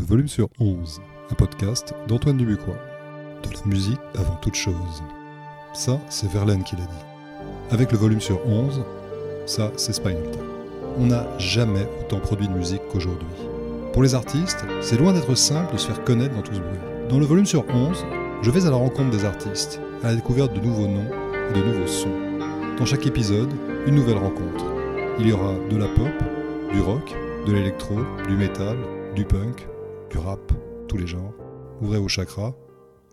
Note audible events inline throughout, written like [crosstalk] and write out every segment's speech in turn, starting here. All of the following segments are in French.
Le volume sur 11, un podcast d'Antoine Dubuquois. De la musique avant toute chose. Ça, c'est Verlaine qui l'a dit. Avec le volume sur 11, ça, c'est Spinal. On n'a jamais autant produit de musique qu'aujourd'hui. Pour les artistes, c'est loin d'être simple de se faire connaître dans tout ce bruit. Dans le volume sur 11, je vais à la rencontre des artistes, à la découverte de nouveaux noms et de nouveaux sons. Dans chaque épisode, une nouvelle rencontre. Il y aura de la pop, du rock, de l'électro, du métal, du punk, du rap, tous les genres. Ouvrez vos chakras,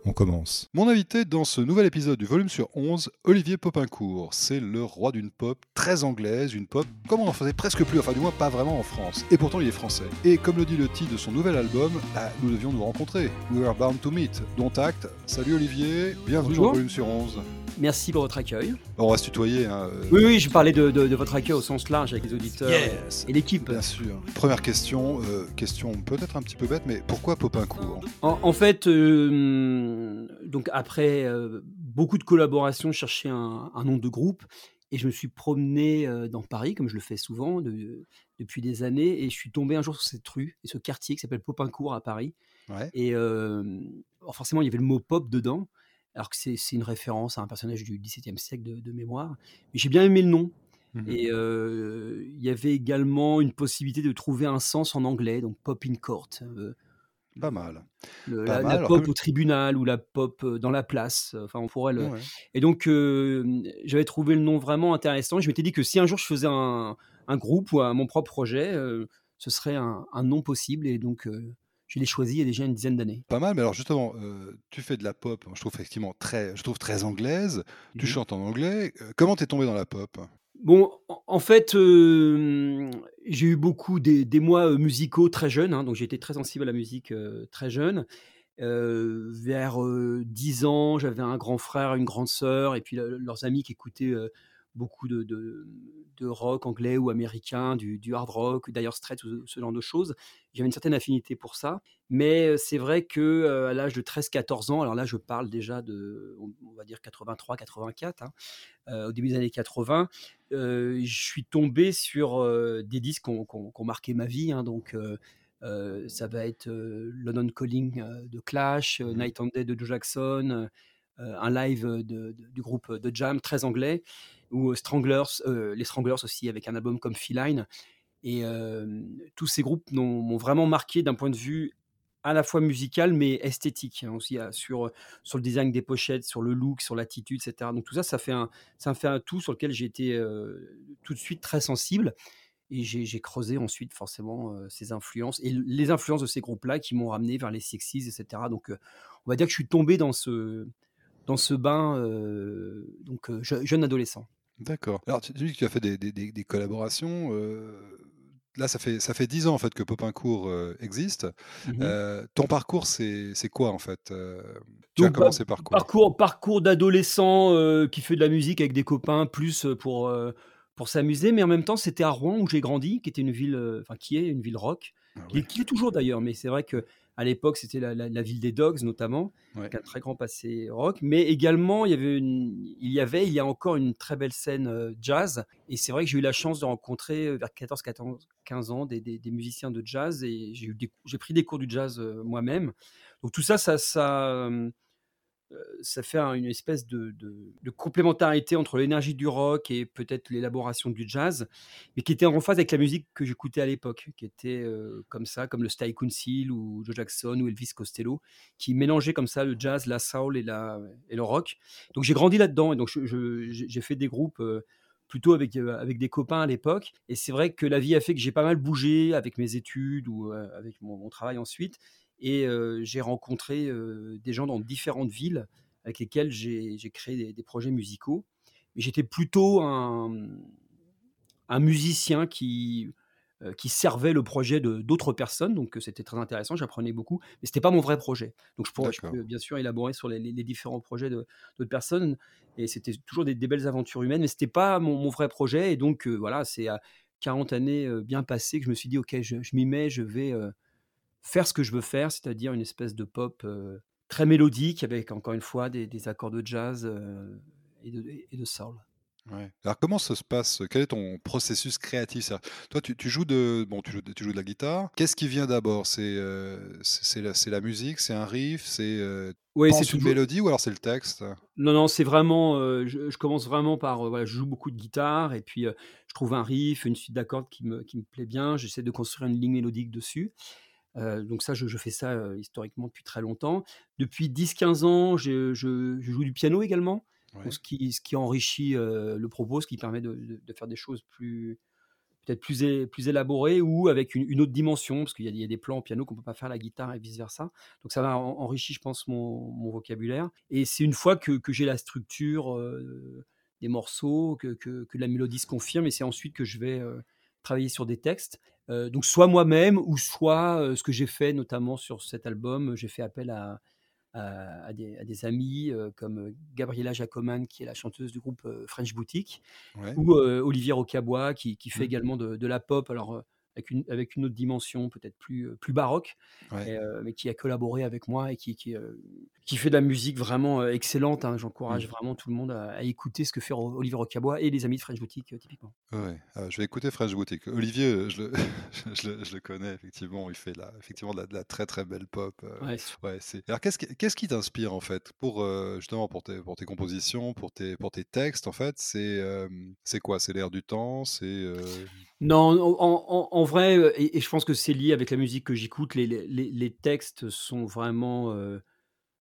on commence. Mon invité dans ce nouvel épisode du volume sur 11, Olivier Popincourt. C'est le roi d'une pop très anglaise, une pop comme on en faisait presque plus, enfin du moins pas vraiment en France. Et pourtant il est français. Et comme le dit le titre de son nouvel album, bah, nous devions nous rencontrer. We were bound to meet. Dont acte. Salut Olivier, bienvenue Bonjour. dans le volume sur 11. Merci pour votre accueil. On va se tutoyer. Hein, euh, Oui, oui, je parlais de, de- de votre accueil au sens large avec les auditeurs Yes. et l'équipe. Bien sûr. Première question, euh, question peut-être un petit peu bête, mais pourquoi Popincourt? En, en fait, euh, donc après euh, beaucoup de collaborations, je cherchais un, un nom de groupe et je me suis promené euh, dans Paris, comme je le fais souvent de- depuis des années, et je suis tombé un jour sur cette rue et ce quartier qui s'appelle Popincourt à Paris. Ouais. Et euh, forcément, il y avait le mot pop dedans, alors que c'est une référence à un personnage du XVIIe siècle de, de mémoire. Mais j'ai bien aimé le nom. Mhm. Et euh, il y avait également une possibilité de trouver un sens en anglais, donc pop in court. euh, Pas mal. le- Pas la, mal, la alors pop au tribunal ou la pop euh, dans la place. Enfin, on pourrait le. Ouais. Et donc, euh, j'avais trouvé le nom vraiment intéressant. Je m'étais dit que si un jour je faisais un, un groupe ou un, mon propre projet, ce serait un, un nom possible. Et donc, je l'ai choisi il y a déjà une dizaine d'années. Pas mal, mais alors justement, euh, tu fais de la pop, je trouve effectivement très, je trouve très anglaise. Tu Mhm. chantes en anglais. Euh, comment t'es tombé dans la pop? Bon, en- fait, euh, j'ai eu beaucoup des, des mois euh, musicaux très jeunes, hein, donc j'ai été très sensible à la musique euh, très jeune. Euh, vers euh, 10 ans, j'avais un grand frère, une grande sœur, et puis le- leurs amis qui écoutaient euh, beaucoup de, de- de rock anglais ou américain, du, du hard rock, d'ailleurs Straits, ou ce genre de choses. J'avais une certaine affinité pour ça. Mais euh, c'est vrai que euh, à l'âge de 13-14 ans, alors là je parle déjà de, on va dire 83-84, hein, euh, au début des années 80, euh, je suis tombé sur euh, des disques qui ont, marqué ma vie. hein, donc, ça va être London Calling de Clash, Mhm. Night and Day de Joe Jackson, un live de- de- du groupe de Jam, très anglais, ou euh, Stranglers, euh, les Stranglers aussi, avec un album comme Feline. Et euh, tous ces groupes m'ont vraiment marqué d'un point de vue à la fois musical mais esthétique hein, aussi sur, sur le design des pochettes, sur le look, sur l'attitude, etc. Donc tout ça, ça fait un, ça fait un tout sur lequel j'ai été tout de suite très sensible. Et j'ai creusé ensuite forcément ces influences et les influences de ces groupes-là qui m'ont ramené vers les Sexies, etc. Donc on va dire que je suis tombé dans ce, dans ce bain donc je- jeune adolescent. D'accord. Alors tu tu dis que tu as fait des, des- des- des collaborations. euh, là, ça fait ça fait dix ans en fait que Popincourt euh, existe. Mhm. Euh, ton parcours, c'est c'est quoi en fait Euh, Tu as Donc, bah, commencé par quoi Parcours, parcours d'adolescent euh, qui fait de la musique avec des copains, plus euh, pour, euh, pour s'amuser, mais en même temps, c'était à Rouen où j'ai grandi, qui était une ville, euh, enfin qui est une ville rock, Ah qui, ouais. qui est toujours d'ailleurs, mais c'est vrai que à l'époque, c'était la, la- la ville des Dogs notamment, Ouais. avec un très grand passé rock, mais également il y avait, une- il y avait, il y a encore une très belle scène euh, jazz, et c'est vrai que j'ai eu la chance de rencontrer euh, vers 14, 14 15 ans des, des- des musiciens de jazz, et j'ai pris des cours du jazz euh, moi-même. Donc tout ça, ça, ça, ça fait un- une espèce de, complémentarité entre l'énergie du rock et peut-être l'élaboration du jazz, mais qui était en phase avec la musique que j'écoutais à l'époque, qui était euh, comme ça, comme le Sty Council ou Joe Jackson ou Elvis Costello, qui mélangeaient comme ça le jazz, la soul et, le rock. Donc j'ai grandi là-dedans et donc j'ai fait des groupes. euh, plutôt avec, euh, des copains à l'époque. Et c'est vrai que la vie a fait que j'ai pas mal bougé avec mes études ou euh, avec mon travail ensuite. Et j'ai rencontré des gens dans différentes villes avec lesquels j'ai créé des, des projets musicaux. Mais j'étais plutôt un, un musicien qui, qui servait le projet de d'autres personnes. Donc c'était très intéressant, j'apprenais beaucoup. Mais c'était pas mon vrai projet. Donc je pourrais je peux bien sûr élaborer sur les, les- les différents projets d'autres personnes. Et c'était toujours des, des belles aventures humaines, mais c'était pas mon, mon vrai projet. Et donc euh, voilà, c'est à 40 années euh, bien passées que je me suis dit, ok, je, je m'y mets, je vais euh, faire ce que je veux faire, c'est-à-dire une espèce de pop euh, très mélodique avec encore une fois des, des accords de jazz euh, et, de, et de soul. Ouais. Alors comment ça se passe? Quel est ton processus créatif? toi, tu tu joues de bon, tu joues de tu joues de la guitare. Qu'est-ce qui vient d'abord? C'est, c'est la musique, c'est un riff, c'est, c'est une toujours mélodie ou alors c'est le texte? non, non, c'est vraiment, je je commence vraiment par, voilà, je joue beaucoup de guitare et puis, je trouve un riff, une suite d'accords qui me qui me plaît bien. J'essaie de construire une ligne mélodique dessus. Donc ça, je je fais ça, historiquement depuis très longtemps. Depuis 10-15 ans, je je je joue du piano également, donc ce qui ce qui enrichit, le propos, ce qui permet de de de faire des choses plus peut-être plus élaborées ou avec une une autre dimension, parce qu'il y a il y a des plans au piano qu'on peut pas faire à la guitare et vice versa. Donc ça va en enrichir, je pense, mon mon vocabulaire et c'est une fois que que j'ai la structure, des morceaux, que que que la mélodie se confirme et c'est ensuite que je vais, travailler sur des textes. Heu, donc soit moi-même ou soit, heu, ce que j'ai fait notamment sur cet album, j'ai fait appel à à à des à des amis, heu, comme, heu, Gabriella Jacoman qui est la chanteuse du groupe, French Boutique ouais. ou, Olivier Rocabois qui qui fait Mmh. également de de la pop alors, avec une avec une autre dimension peut-être plus, heu, plus baroque Ouais. et heu, mais qui a collaboré avec moi et qui qui, qui fait de la musique vraiment, excellente, hein. Mmh. J'encourage vraiment tout le monde à à écouter ce que fait Olivier Rocabois et les amis de French Boutique, typiquement. Ouais. Ah, je vais écouter Fresh Boutique. Olivier, je le [laughs] je le je le connais effectivement, il fait de la effectivement de la de la très, très belle pop, Ouais, ouais, c'est alors qu'est-ce qui qu'est-ce qui t'inspire en fait pour, justement pour tes pour tes compositions, pour tes pour tes textes en fait? C'est, c'est quoi? C'est l'air du temps? C'est, non, en en en en vrai, heu et et je pense que c'est lié avec la musique que j'écoute, les les les les textes sont vraiment, heu,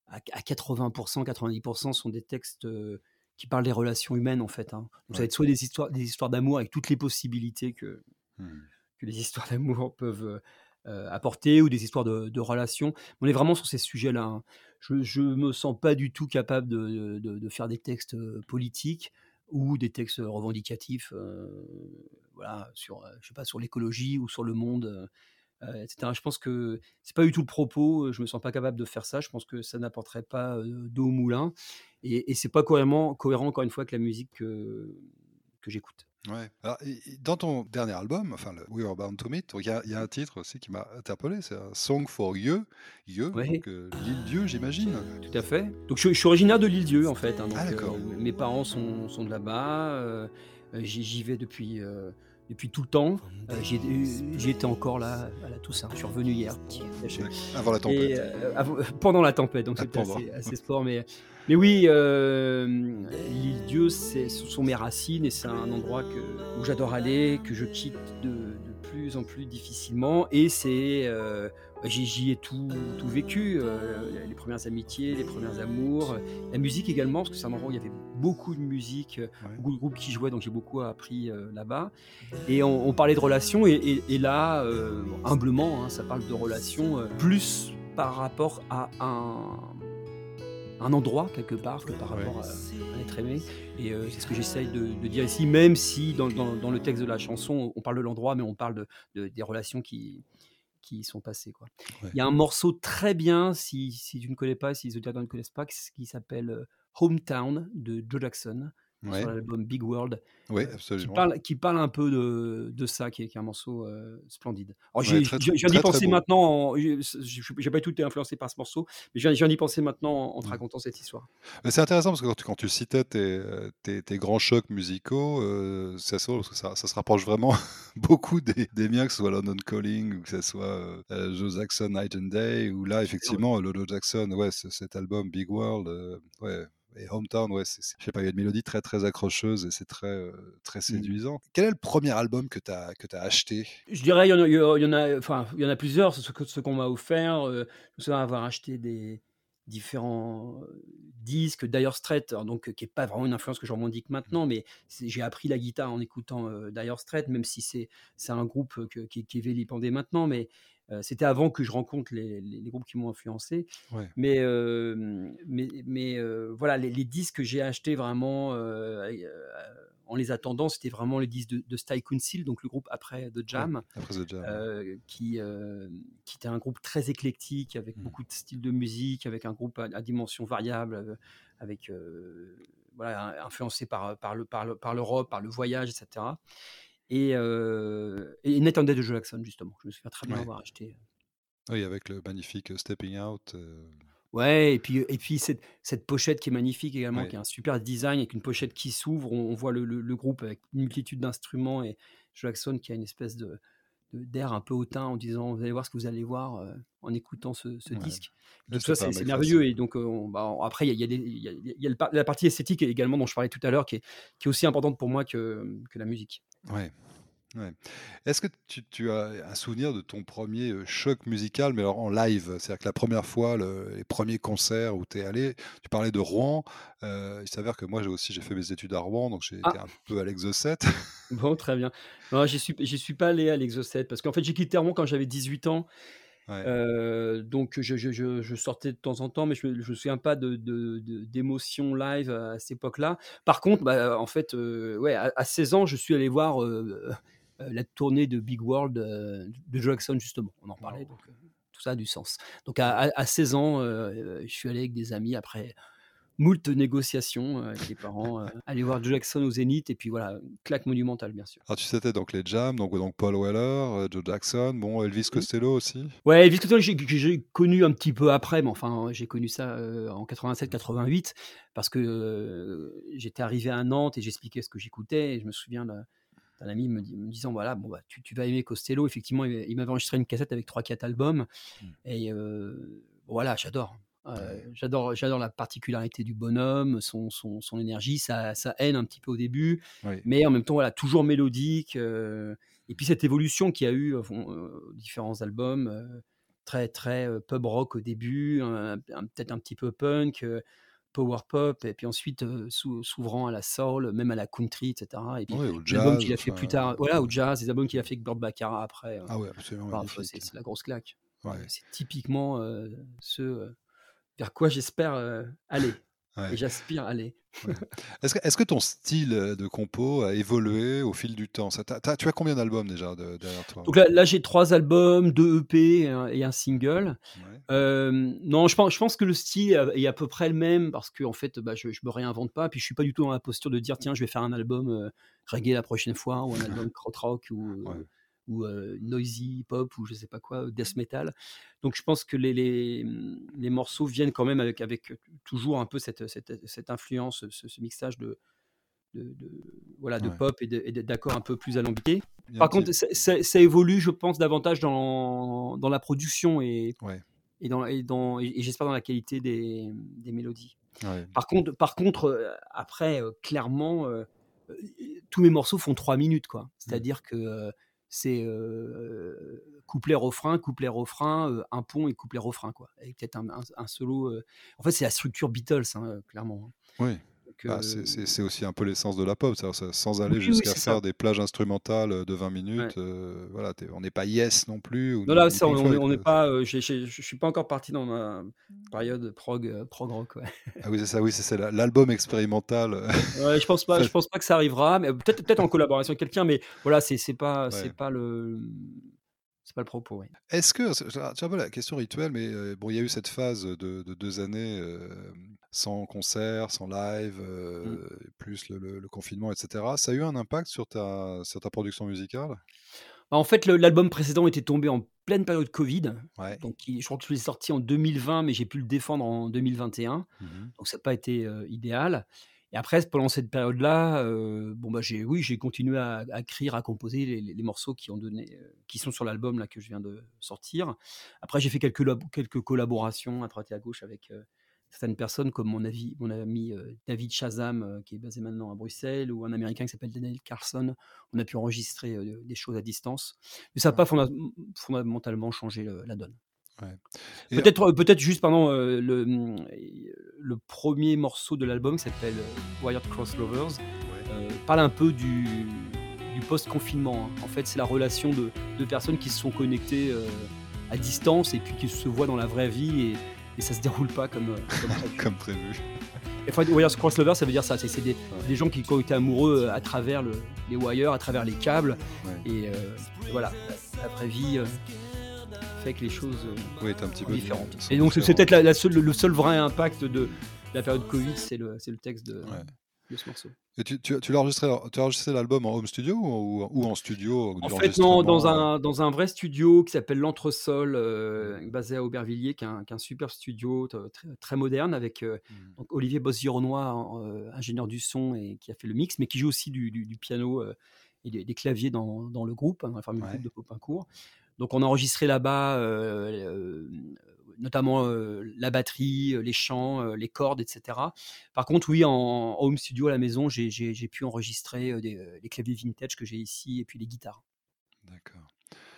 à à 80% 90% sont des textes, heu, qui parlent des relations humaines, en fait, hein. Donc ça va être soit des histoires des histoires d'amour avec toutes les possibilités que Mmh. que les histoires [laughs] d'amour peuvent, apporter ou des histoires de de relations. On est vraiment sur ces sujets-là, hein. Je je me sens pas du tout capable de de de faire des textes, politiques ou des textes, revendicatifs, heu, voilà, sur, heu, je sais pas, sur l'écologie ou sur le monde, heu heu, et cetera. Je pense que c'est pas du tout le propos, je me sens pas capable de faire ça. Je pense que ça n'apporterait pas, d'eau au moulin et et c'est pas cohéremment cohérent encore une fois avec la musique que que j'écoute. Ouais. Alors dans ton dernier album, enfin le We Were Bound to Meet, il y a il y a un titre aussi qui m'a interpellé, c'est un Song for You, You, Ouais. donc heu, l'île Dieu j'imagine? Tout à fait. Donc je je suis originaire de l'île-Dieu en fait, hein, Ah donc d'accord. mes parents sont sont de là-bas, heu heu, j'y vais depuis, depuis tout le temps. Heu, j'y étais j'y étais encore là à la Toussaint. Je suis revenu hier avant la et tempête. avant [laughs] pendant la tempête, donc Ah c'était assez assez sport mais mais oui, hem, l'île-Dieu, c'est ce sont mes racines et c'est un endroit que où j'adore aller, que je quitte de de plus en plus difficilement et c'est, heu, bah, j'y ai tout tout vécu, heu, les premières amitiés, les premiers amours, la musique également, parce que c'est un endroit où il y avait beaucoup de musique, Ouais. beaucoup de groupes qui jouaient, donc j'ai beaucoup appris, là-bas et on on parlait de relations et et et là, humblement, hein, ça parle de relations, plus par rapport à un un endroit quelque part que par Ouais. rapport à être aimé et heu, c'est ce que j'essaye de de dire ici, même si dans dans dans le texte de la chanson, on parle de l'endroit, mais on parle de de des relations qui qui sont passées, quoi. Ouais. Il y a un morceau très bien, si si tu ne connais pas, si les auditeurs ne connaissent pas, qui s'appelle, heu, «Hometown» de Joe Jackson, sur l'album Big World, Oui, heu, qui parle qui parle un peu de de ça, qui est qui est un morceau, heu, splendide. Alors viens d'y penser maintenant en j'ai j'ai pas tout été influencé par ce morceau, mais viens d'y penser maintenant en te Mmh. racontant cette histoire. C'est intéressant parce que quand tu quand tu citais tes, heu, tes tes grands chocs musicaux, c'est ça parce que ça ça se rapproche vraiment [laughs] beaucoup des des miens, que ce soit London Calling ou que ce soit, Joe Jackson Night and Day ou là effectivement Joe Jackson, ouais, ce cet album Big World, ouais et Hometown, ouais, c'est je sais pas, il y a une mélodie très, très accrocheuse et c'est très, heu, très Mmh. séduisant. Quel est le premier album que tu as que tu as acheté? Je dirais, il y en a il y en il y en a enfin, il y en a plusieurs, ce que ce qu'on m'a offert, heu, je me souviens avoir acheté des différents, heu, disques Dire Straits, donc, heu, qui est pas vraiment une influence que je revendique Mmh. maintenant, mais j'ai appris la guitare en écoutant, heu, Dire Straits, même si c'est c'est un groupe, que qui qui est vilipendé maintenant, mais, c'était avant que je rencontre les les les groupes qui m'ont influencé. Ouais, Mais, voilà, les les disques que j'ai achetés vraiment, en les attendant, c'était vraiment les disques de de Council, donc le groupe après The ouais, Jam, après The Jam, ouais. heu, qui, était un groupe très éclectique avec Mmh. beaucoup de styles de musique, avec un groupe à à dimension variable, avec, voilà, influencé par, par le par le par l'Europe, par le voyage et cetera et heu et de Joe Jackson justement. Je me souviens très bien Ouais. avoir acheté, Oui, avec le magnifique, Stepping Out, heu Ouais, et puis, et puis cette, cette pochette qui est magnifique également, qui a un super design, avec une pochette qui s'ouvre. On, voit le, le, groupe avec une multitude d'instruments et Jackson qui a une espèce de d'air un peu hautain en disant vous allez voir ce que vous allez voir en écoutant ce, disque. Donc ça c'est merveilleux et donc bah, après il y a, y a, la partie esthétique également dont je parlais tout à l'heure qui est, qui est aussi importante pour moi que, que la musique. Ouais. Est-ce que tu, as un souvenir de ton premier choc musical, mais alors en live? C'est-à-dire que la première fois, les premiers concerts où tu es allé, tu parlais de Rouen. il s'avère que moi, j'ai aussi j'ai fait mes études à Rouen, donc j'ai ah! été un peu à l'Exocet. Bon, très bien. J'y suis, suis pas allé à l'Exocet parce qu'en fait, j'ai quitté Rouen quand j'avais 18 ans. Donc je, sortais de temps en temps, mais je ne me souviens pas de, d'émotions live à cette époque-là. Par contre, bah, en fait, ouais, à, à, 16 ans, je suis allé voir euh, la tournée de Big World euh, de Jackson, justement. On en parlait, donc euh, tout ça a du sens. Donc à, 16 ans, je suis allé avec des amis après moult négociations avec les parents, [laughs] aller voir Joe Jackson au Zénith, et puis voilà, claque monumentale, bien sûr. Alors tu sais, donc les Jams, donc, donc Paul Weller, Joe Jackson, bon, Elvis Costello aussi. Ouais, Elvis Costello, j'ai connu un petit peu après, mais enfin, j'ai connu ça en 87-88, parce que j'étais arrivé à Nantes et j'expliquais ce que j'écoutais, et je me souviens de un ami me, me, disant voilà bon bah tu, vas aimer Costello. Effectivement il, m'avait enregistré une cassette avec trois quatre albums. Mmh. et voilà j'adore euh, j'adore j'adore la particularité du bonhomme son, son, son énergie sa, haine un petit peu au début mais en même temps voilà toujours mélodique et puis cette évolution qu'il y a eu différents albums très très pub rock au début peut-être un petit peu punk power pop, et puis ensuite s'ouvrant à la soul, même à la country, etc. Et puis l'album qu'il a fait plus tard, voilà, au jazz, les albums qu'il a fait avec Burt Baccarat après. Ah ouais, absolument. c'est la grosse claque. C'est typiquement ce vers quoi j'espère aller. Et j'aspire à aller. [laughs] Est-ce que, ton style de compo a évolué au fil du temps? Tu as combien d'albums déjà derrière toi? Donc là, j'ai trois albums, deux EP et un, single. non, je pense, je pense que le style est à peu près le même parce que en fait, bah, je, ne me réinvente pas. Puis je suis pas du tout dans la posture de dire tiens, je vais faire un album reggae la prochaine fois ou un [laughs] album krautrock ou ou noisy pop ou je sais pas quoi, death metal. Donc je pense que les, les, mmh, les morceaux viennent quand même avec, avec toujours un peu cette, cette, cette influence, ce, mixage de, de, voilà, de pop et d'accords un peu plus alambiqués. Par contre, ça, évolue, je pense, davantage dans, dans la production et, et, dans, et, dans, et j'espère dans la qualité des, des mélodies. Par contre, par contre après, clairement, tous mes morceaux font trois minutes. quoi. Mmh. C'est-à-dire que c'est couplet refrain couplet refrain un pont et couplet refrain quoi avec peut-être un, solo en fait c'est la structure Beatles hein, clairement hein. Oui bah, c'est aussi un peu l'essence de la pop, sans aller jusqu'à faire des plages instrumentales de 20 minutes. voilà, on n'est pas yes non plus. non, là, on n'est pas. je suis pas encore parti dans ma période prog, prog rock. Ah oui, c'est ça. Oui, c'est l'album expérimental. je pense pas. je pense pas que ça arrivera, mais peut-être peut-être en collaboration avec quelqu'un, mais voilà, c'est pas c'est pas le c'est pas le propos. Oui. Est-ce que, c'est un peu la question rituelle, mais bon, il y a eu cette phase de, deux années sans concert, sans live, mmh. plus le, confinement, etc. Ça a eu un impact sur ta, sur ta production musicale? Bah, En fait, l'album précédent était tombé en pleine période Covid. Donc, je crois que je l'ai sorti en 2020, mais j'ai pu le défendre en 2021. Mmh donc, ça n'a pas été idéal. Et après, pendant cette période-là, euh, bon bah j'ai, oui, j'ai continué à, écrire, à composer les, morceaux qui ont donné, euh, qui sont sur l'album là que je viens de sortir. Après, j'ai fait quelques quelques collaborations à droite et à gauche avec euh, certaines personnes, comme mon, avis, mon ami David Shazam, qui est basé maintenant à Bruxelles, ou un Américain qui s'appelle Daniel Carlson. On a pu enregistrer des choses à distance, mais ça n'a pas fondamentalement changé la donne. Peut-être, peut-être juste, pardon, euh, le, le premier morceau de l'album qui s'appelle euh, Wired Cross Lovers euh, parle un peu du, du post-confinement. Hein. En fait, c'est la relation de deux personnes qui se sont connectées à distance et puis qui se voient dans la vraie vie et, et ça se déroule pas comme, [laughs] comme prévu. Et Wired Cross Lovers, ça veut dire ça. C'est des, des, gens qui ont été amoureux à travers le, les wires, à travers les câbles. Et voilà, la vraie vie fait que les choses euh, oui, un petit peu différentes. Et donc c'est peut-être la, le seul vrai impact de la période Covid, c'est le, le texte de, de ce morceau. Et tu, tu, tu l'as enregistré, tu as enregistré l'album en home studio ou, ou en studio En fait, non, dans un, dans un vrai studio qui s'appelle L'Entresol, euh, basé à Aubervilliers, qui est un, qui est un super studio très, très, moderne, avec euh, donc Olivier Bossironois, euh, ingénieur du son, et qui a fait le mix, mais qui joue aussi du, du, piano et des, des, claviers dans, dans, le groupe, hein, dans la formule ouais. groupe de Popincourt. Donc on a enregistré là-bas notamment la batterie, les chants, les cordes, etc. Par contre, oui, en, home studio à la maison, j'ai pu enregistrer des, les claviers vintage que j'ai ici et puis les guitares. D'accord.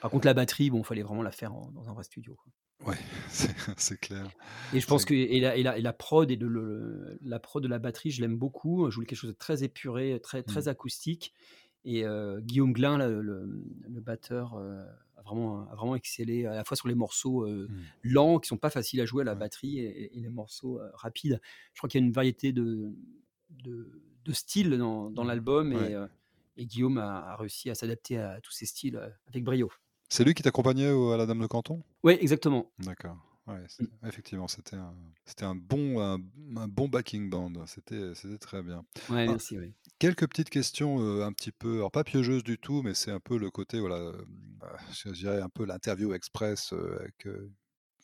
Par contre, la batterie, bon, il fallait vraiment la faire dans un vrai studio. Ouais, [laughs] c'est clair. Et je pense que et la, et la, et la prod et de le, la prod de la batterie, je l'aime beaucoup. Je voulais quelque chose de très épuré, très très mmh. acoustique. Et euh, Guillaume Glin, le, le, le, batteur, euh, a, vraiment, a vraiment excellé à la fois sur les morceaux euh, mmh. lents qui sont pas faciles à jouer à la batterie et, et les morceaux rapides. Je crois qu'il y a une variété de, de, de styles dans, dans mmh. l'album ouais. et, et, Guillaume a, a réussi à s'adapter à tous ces styles avec brio. C'est lui qui t'accompagnait à la Dame de Canton? Oui, exactement. D'accord. Ouais, mmh. Effectivement, c'était un, un, bon, un, un, bon backing band. C'était très bien. Ouais, ah, merci. Oui. Quelques petites questions euh, un petit peu, alors pas piégeuses du tout, mais c'est un peu le côté, voilà, euh, je dirais un peu l'interview express euh, avec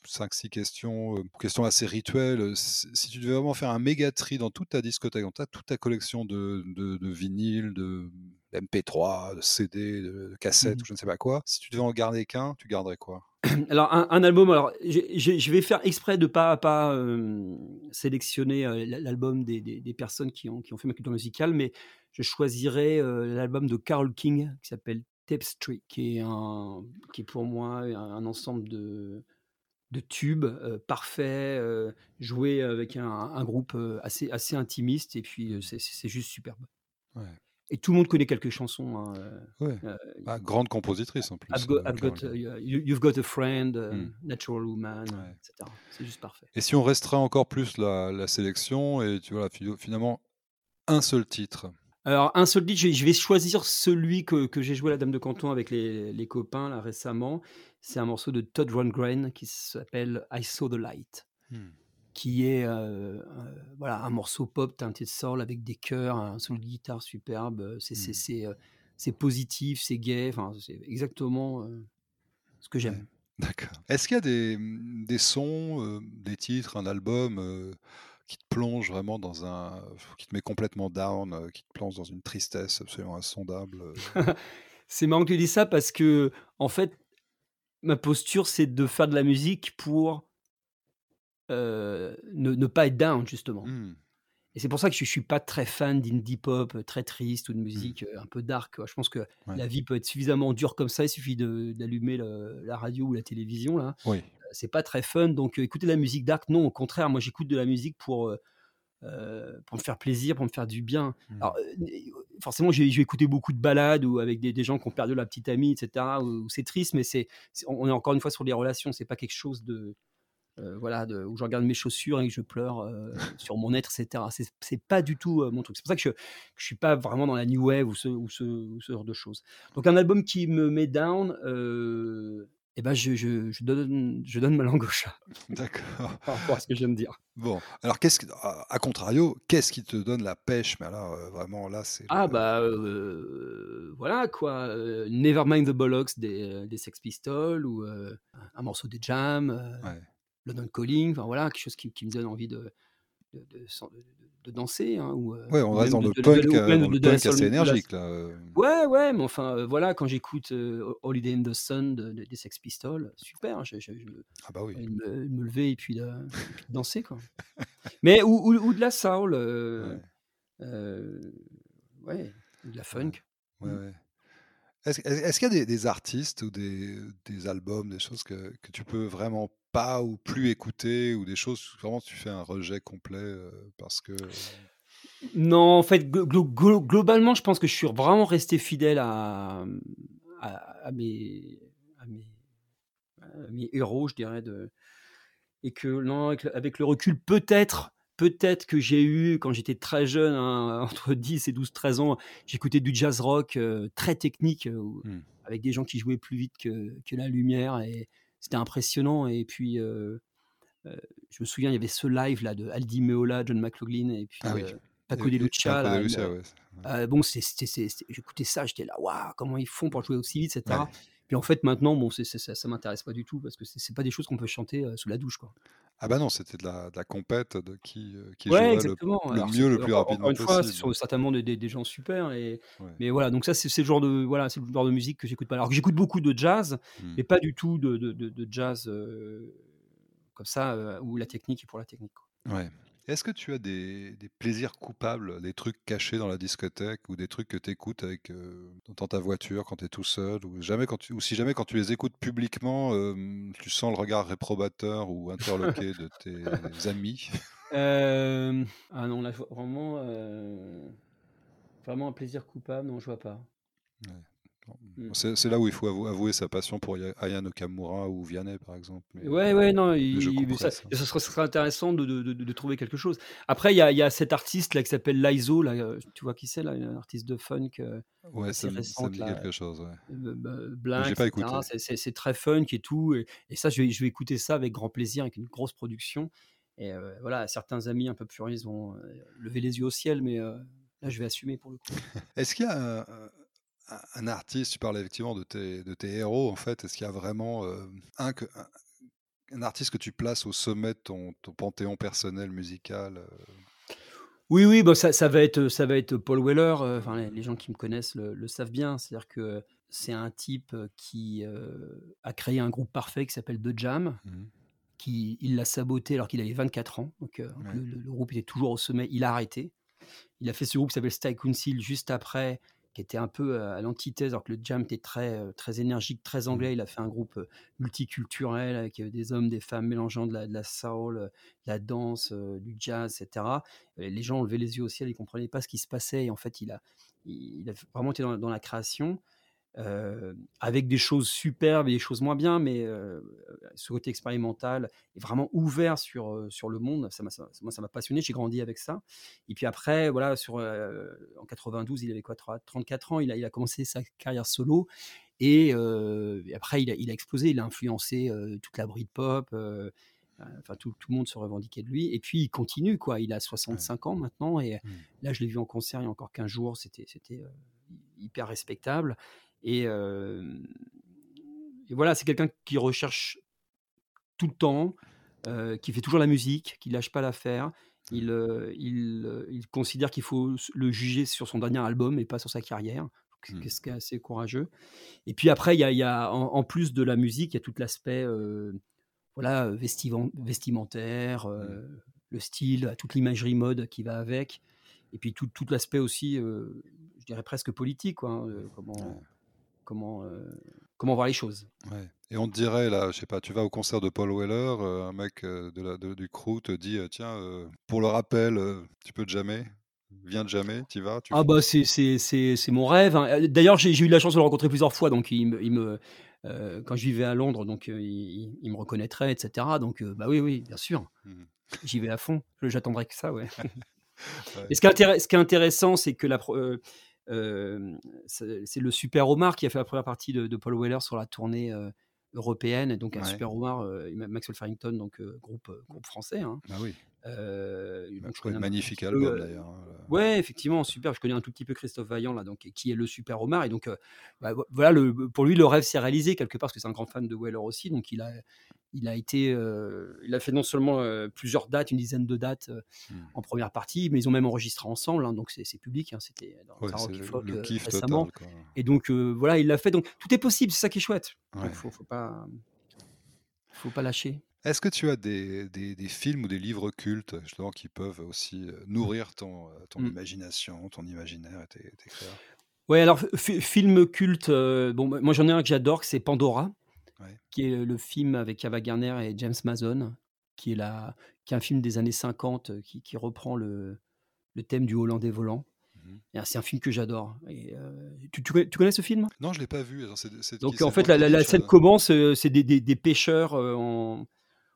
5-6 questions, questions assez rituelles. Si tu devais vraiment faire un méga tri dans toute ta discothèque, dans ta, toute ta collection de, de, de vinyles, de MP3, de CD, de, mmh. ou je ne sais pas quoi, si tu devais en garder qu'un, tu garderais quoi? [clears throat] Alors un, un, album, alors je vais faire exprès de pas pas euh, sélectionner euh, l'album des, des, des, personnes qui ont, qui ont fait ma culture musicale, mais je choisirais euh, l'album de Carol King qui s'appelle Tapestry, qui est un, qui est pour moi un, un ensemble de de tubes parfaits, joués avec un, un groupe assez assez intimiste, et puis c'est juste superbe. Ouais. Et tout le monde connaît quelques chansons. Hein. Ouais. Euh, bah, grande compositrice en plus. I've got, I've got, uh, you've got a friend, uh, mm. Natural Woman, ouais. etc. C'est juste parfait. Et si on restera encore plus la, la sélection, et tu vois, finalement, un seul titre? Alors, un seul titre, je vais choisir celui que, que j'ai joué à la Dame de Canton avec les, les copains là, récemment. C'est un morceau de Todd Rundgren qui s'appelle I Saw the Light. Hmm qui est euh, euh, voilà, un morceau pop teinté de soul avec des chœurs, un solo de guitare superbe. C'est mmh. c'est positif, c'est gay, enfin, c'est exactement euh, ce que j'aime. D'accord. Est-ce qu'il y a des, mmh, des sons, euh, des titres, un album euh, qui te plonge vraiment dans un. qui te met complètement down, qui te plonge dans une tristesse absolument insondable [laughs] C'est marrant que tu dis ça parce que, en fait, ma posture, c'est de faire de la musique pour euh, ne, ne, pas être down, justement. Mmh. Et c'est pour ça que je ne suis pas très fan d'indie pop très triste ou de musique mmh. un peu dark. Quoi. Je pense que ouais. la vie peut être suffisamment dure comme ça, il suffit d'allumer la radio ou la télévision. Là. Oui. c'est pas très fun. Donc écouter de la musique dark, non, au contraire, moi j'écoute de la musique pour, euh, pour me faire plaisir, pour me faire du bien. Mmh. Alors, forcément, j'ai écouté beaucoup de balades ou avec des, des, gens qui ont perdu la petite amie, etc., où, où c'est triste, mais c'est on est encore une fois sur les relations, c'est pas quelque chose de euh, voilà, de, où je regarde mes chaussures et que je pleure euh, [laughs] sur mon être, etc. C'est pas du tout euh, mon truc. C'est pour ça que je, que je suis pas vraiment dans la new wave ou ce, ou ce, ou ce, genre de choses. Donc un album qui me met down, eh ben je, je, je, donne, je donne ma langue au chat. [laughs] D'accord. [laughs] Par rapport à ce que j'aime dire. Bon, alors qu'est-ce que, à contrario, qu'est-ce qui te donne la pêche? Mais alors vraiment là, c'est. Ah le... bah voilà quoi. Nevermind the Bollocks des, des Sex Pistols ou un morceau des Jam. Ouais. London Calling, enfin voilà, quelque chose qui, qui me donne envie de, de, de, de danser. Hein, ou, ouais, on reste dans le punk, dans le punk assez énergique. Là. euh. Ouais, ouais, mais enfin euh, voilà, quand j'écoute euh, Holiday in the Sun de, des Sex Pistols, super, je, je, je ah bah oui. me, me, lever et puis, de, et puis danser. Quoi. [laughs] mais ou, ou, ou, de la soul, euh, ouais. ouais, ou de la funk. Ouais, ouais. Est-ce est qu'il y a des, des, artistes ou des, des, albums, des choses que, que tu peux vraiment pas ou plus écouter ou des choses vraiment tu fais un rejet complet euh, parce que non en fait glo glo globalement je pense que je suis vraiment resté fidèle à, à, à, mes, à mes, héros je dirais de et que non avec, avec le recul peut-être peut-être que j'ai eu, quand j'étais très jeune, hein, [laughs] entre 10 et 12, 13 ans, j'écoutais du jazz rock euh, très technique, euh, mmh. avec des gens qui jouaient plus vite que, que la lumière. Et, c'était impressionnant. Et puis, euh, je me souviens, il y avait ce live là de Aldi Meola, John McLaughlin, et puis ah oui. Paco de Lucia. Paco là, de Lucia, ouais. bon, j'écoutais ça, j'étais là, waouh, comment ils font pour jouer aussi vite, etc. Ouais. Puis en fait, maintenant, bon, ça, ça m'intéresse pas du tout parce que c'est, pas des choses qu'on peut chanter euh, sous la douche, quoi. Ah bah non, c'était de la, de la compète de qui, euh, qui Ouais, le, exactement. le Alors, mieux, le plus rapidement encore une fois, ce sont certainement des, des- des gens super. Et, Ouais. mais voilà, donc ça, c'est, le genre de, voilà, c'est le genre de musique que j'écoute pas. Alors que j'écoute beaucoup de jazz, Hmm. mais pas du tout de, de- jazz euh, comme ça, où la technique est pour la technique. quoi. Ouais. Est-ce que tu as des, des plaisirs coupables, des trucs cachés dans la discothèque ou des trucs que tu écoutes avec, euh, dans ta voiture quand tu es tout seul ou, jamais quand tu, ou si jamais quand tu les écoutes publiquement, euh, tu sens le regard réprobateur ou interloqué de tes amis? [laughs] Euh, ah non, là, vraiment, euh, vraiment un plaisir coupable, non, je vois pas. Bon, Mm. C'est là où il faut avou- avouer sa passion pour Ya- Aya Nakamura ou Vianney par exemple. mais- Ouais, ouais, non, il- ça, serait, intéressant de, de- de- de trouver quelque chose. Après, il y a, il y a cet artiste là qui s'appelle Laizo, là, euh, tu vois qui c'est, là, un artiste de funk euh, Ouais, ça, ça me récente, dit quelque chose. Ouais. euh, bah, écouté. C'est- très funk et tout. Et, et ça, je vais, je vais écouter ça avec grand plaisir, avec une grosse production. Et euh, voilà, certains amis un peu puristes vont lever les yeux au ciel, mais euh, là, je vais assumer pour le coup. [laughs] Est-ce qu'il y a un, artiste, tu parles effectivement de tes, de tes héros en fait, est-ce qu'il y a vraiment euh, un, que, un, un artiste que tu places au sommet de ton, ton panthéon personnel musical euh, Oui, oui, bah ça, ça va être, ça va être Paul Weller. euh, Enfin, les, les gens qui me connaissent le, le savent bien. C'est-à-dire que c'est un type qui euh, a créé un groupe parfait qui s'appelle The Jam. Mhm. Qui, il l'a saboté alors qu'il avait 24 ans. Donc, Ouais. le, le- le groupe était toujours au sommet. Il a arrêté. Il a fait ce groupe qui s'appelle Style Council juste après, qui était un peu à l'antithèse, alors que le Jam était très, très énergique, très anglais. Il a fait un groupe multiculturel avec des hommes, des femmes mélangeant de la, de la soul, de la danse, du jazz, etc. Et les gens levaient les yeux au ciel, ils ne comprenaient pas ce qui se passait. Et en fait, il a, il il a vraiment été dans, dans la création. Euh, avec des choses superbes et des choses moins bien, mais euh, ce côté expérimental est vraiment ouvert sur, euh, sur le monde. Ça m'a, ça- moi, ça m'a passionné. J'ai grandi avec ça. Et puis après, voilà, sur, euh, en 92, il avait quoi, 3 34 ans. Il a, il a commencé sa carrière solo. Et, et après, il a, il a explosé. Il a influencé toute la Britpop. euh, Enfin, tout, tout le monde se revendiquait de lui. Et puis, il continue, quoi. Il a 65 ans maintenant. Et Mm. là, je l'ai vu en concert il y a encore 15 jours. C'était, c'était hyper respectable. Et, euh, et voilà, c'est quelqu'un qui recherche tout le temps, euh, qui fait toujours la musique, qui lâche pas l'affaire. Il, euh, il, il considère qu'il faut le juger sur son dernier album et pas sur sa carrière, Mm. ce qui est assez courageux. Et puis après, il y a, y a- en, en plus de la musique, il y a tout l'aspect voilà, vestimentaire, euh, le style, toute l'imagerie mode qui va avec. Et puis tout, tout l'aspect aussi, euh, je dirais presque politique, quoi, hein, euh, comment. Comment, euh, comment voir les choses. Ouais. Et on te dirait, là, je sais pas, tu vas au concert de Paul Weller, euh, un mec euh, de la, de- du crew te dit, tiens, pour le rappel, tu peux te jamais, viens de jamais, tu vas, tu Ah bah c'est c'est c'est c'est mon rêve. hein. D'ailleurs j'ai eu la chance de le rencontrer plusieurs fois, donc il me, il me euh, quand je vivais à Londres, donc euh, il, il me reconnaîtrait, etc. Donc euh, bah oui oui bien sûr, Mhm. j'y vais à fond. J'attendrai que ça ouais. [laughs] Ouais. Et ce qui est, ce qui est intéressant, c'est que la c'est le Super Omar qui a fait la première partie de, de Paul Weller sur la tournée européenne. Et donc un Ouais. Super Omar, Maxwell Farrington, donc groupe groupe français. hein. Ah oui, Euh, donc, je connais un magnifique album euh, d'ailleurs. hein. Ouais, effectivement, super. Je connais un tout petit peu Christophe Vaillant, là, donc, qui est le super Omar. Et donc, euh, bah, vo- voilà, le, pour lui, le rêve s'est réalisé quelque part, parce que c'est un grand fan de Weller aussi. Donc, il a, il a été, euh, il a fait non seulement plusieurs dates, une dizaine de dates euh, Mm. en première partie, mais ils ont même enregistré ensemble. hein, donc, c'est public. hein, C'était dans Ouais, c'est le, Folk, le kiff récemment. total. Et donc, voilà, il l'a fait. Donc, tout est possible. C'est ça qui est chouette. Ouais. Donc, faut, faut pas, faut pas lâcher. Est-ce que tu as des, des- des films ou des livres cultes justement qui peuvent aussi nourrir ton, ton Mm. imagination, ton imaginaire et tes, tes créas? Ouais, alors, fi- film culte, euh, bon, moi j'en ai un que j'adore, c'est Pandora, Ouais. qui est le film avec Ava Gardner et James Mason, qui est, la, qui est un film des années 50 euh, qui, qui reprend le, le thème du Hollandais volant. Et, euh, C'est un film que j'adore. Euh, tu, tu connais, tu connais ce film? Non, je l'ai pas vu. alors Donc en fait, la, scène commence, c'est des, des- des pêcheurs en,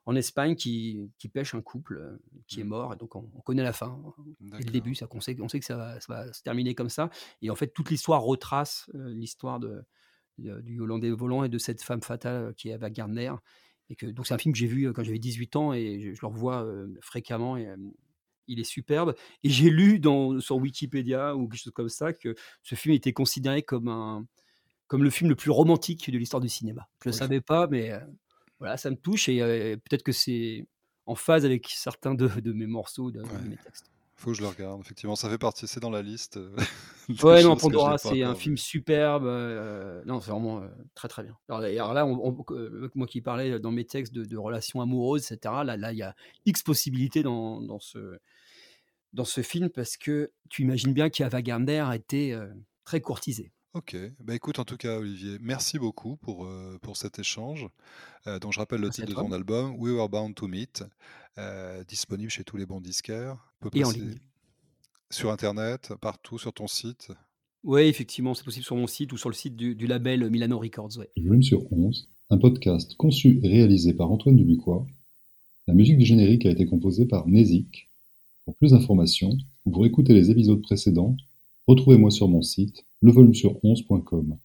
en Espagne qui, qui pêchent un couple euh, qui est Mhm. mort. Et donc on, on connaît la fin. Dès le début, ça, on, sait, on sait que ça va, ça va se terminer comme ça. Et en fait, toute l'histoire retrace euh, l'histoire de, de- du Hollandais volant et de cette femme fatale euh, qui est Ava Gardner. Et que, donc c'est un film que j'ai vu quand j'avais 18 ans et je, je le revois euh, fréquemment. Et, euh, il est superbe. Et j'ai lu dans, sur Wikipédia ou quelque chose comme ça que ce film était considéré comme, un, comme le film le plus romantique de l'histoire du cinéma. Je ne le savais pas, mais voilà, ça me touche et peut-être que c'est en phase avec certains de, de mes morceaux, de, de mes textes. Faut que je le regarde. Effectivement, ça fait partie, c'est dans la liste. euh, [laughs] Ouais, non, Pandora, c'est un film superbe. euh, non, c'est vraiment euh, très très bien. Alors, alors là, on- on- moi qui parlais dans mes textes de, de relations amoureuses, etc., là, là, il y a X possibilités dans, dans ce, dans ce film parce que tu imagines bien qu'Ava Gardner a été euh, très courtisée. Ok, bah écoute, en tout cas, Olivier, merci beaucoup pour, euh, pour cet échange. Euh, donc, je rappelle le Merci titre de ton album, We Were Bound to Meet, euh, disponible chez tous les bons disquaires. On peut Et en passer ligne. sur Internet, partout, sur ton site. Oui, effectivement, c'est possible sur mon site ou sur le site du, du label Milano Records. Ouais. Volume sur 11, un podcast conçu et réalisé par Antoine Dubuquois. La musique du générique a été composée par Nezik. Pour plus d'informations ou pour écouter les épisodes précédents, retrouvez-moi sur mon site levolumesur11.com.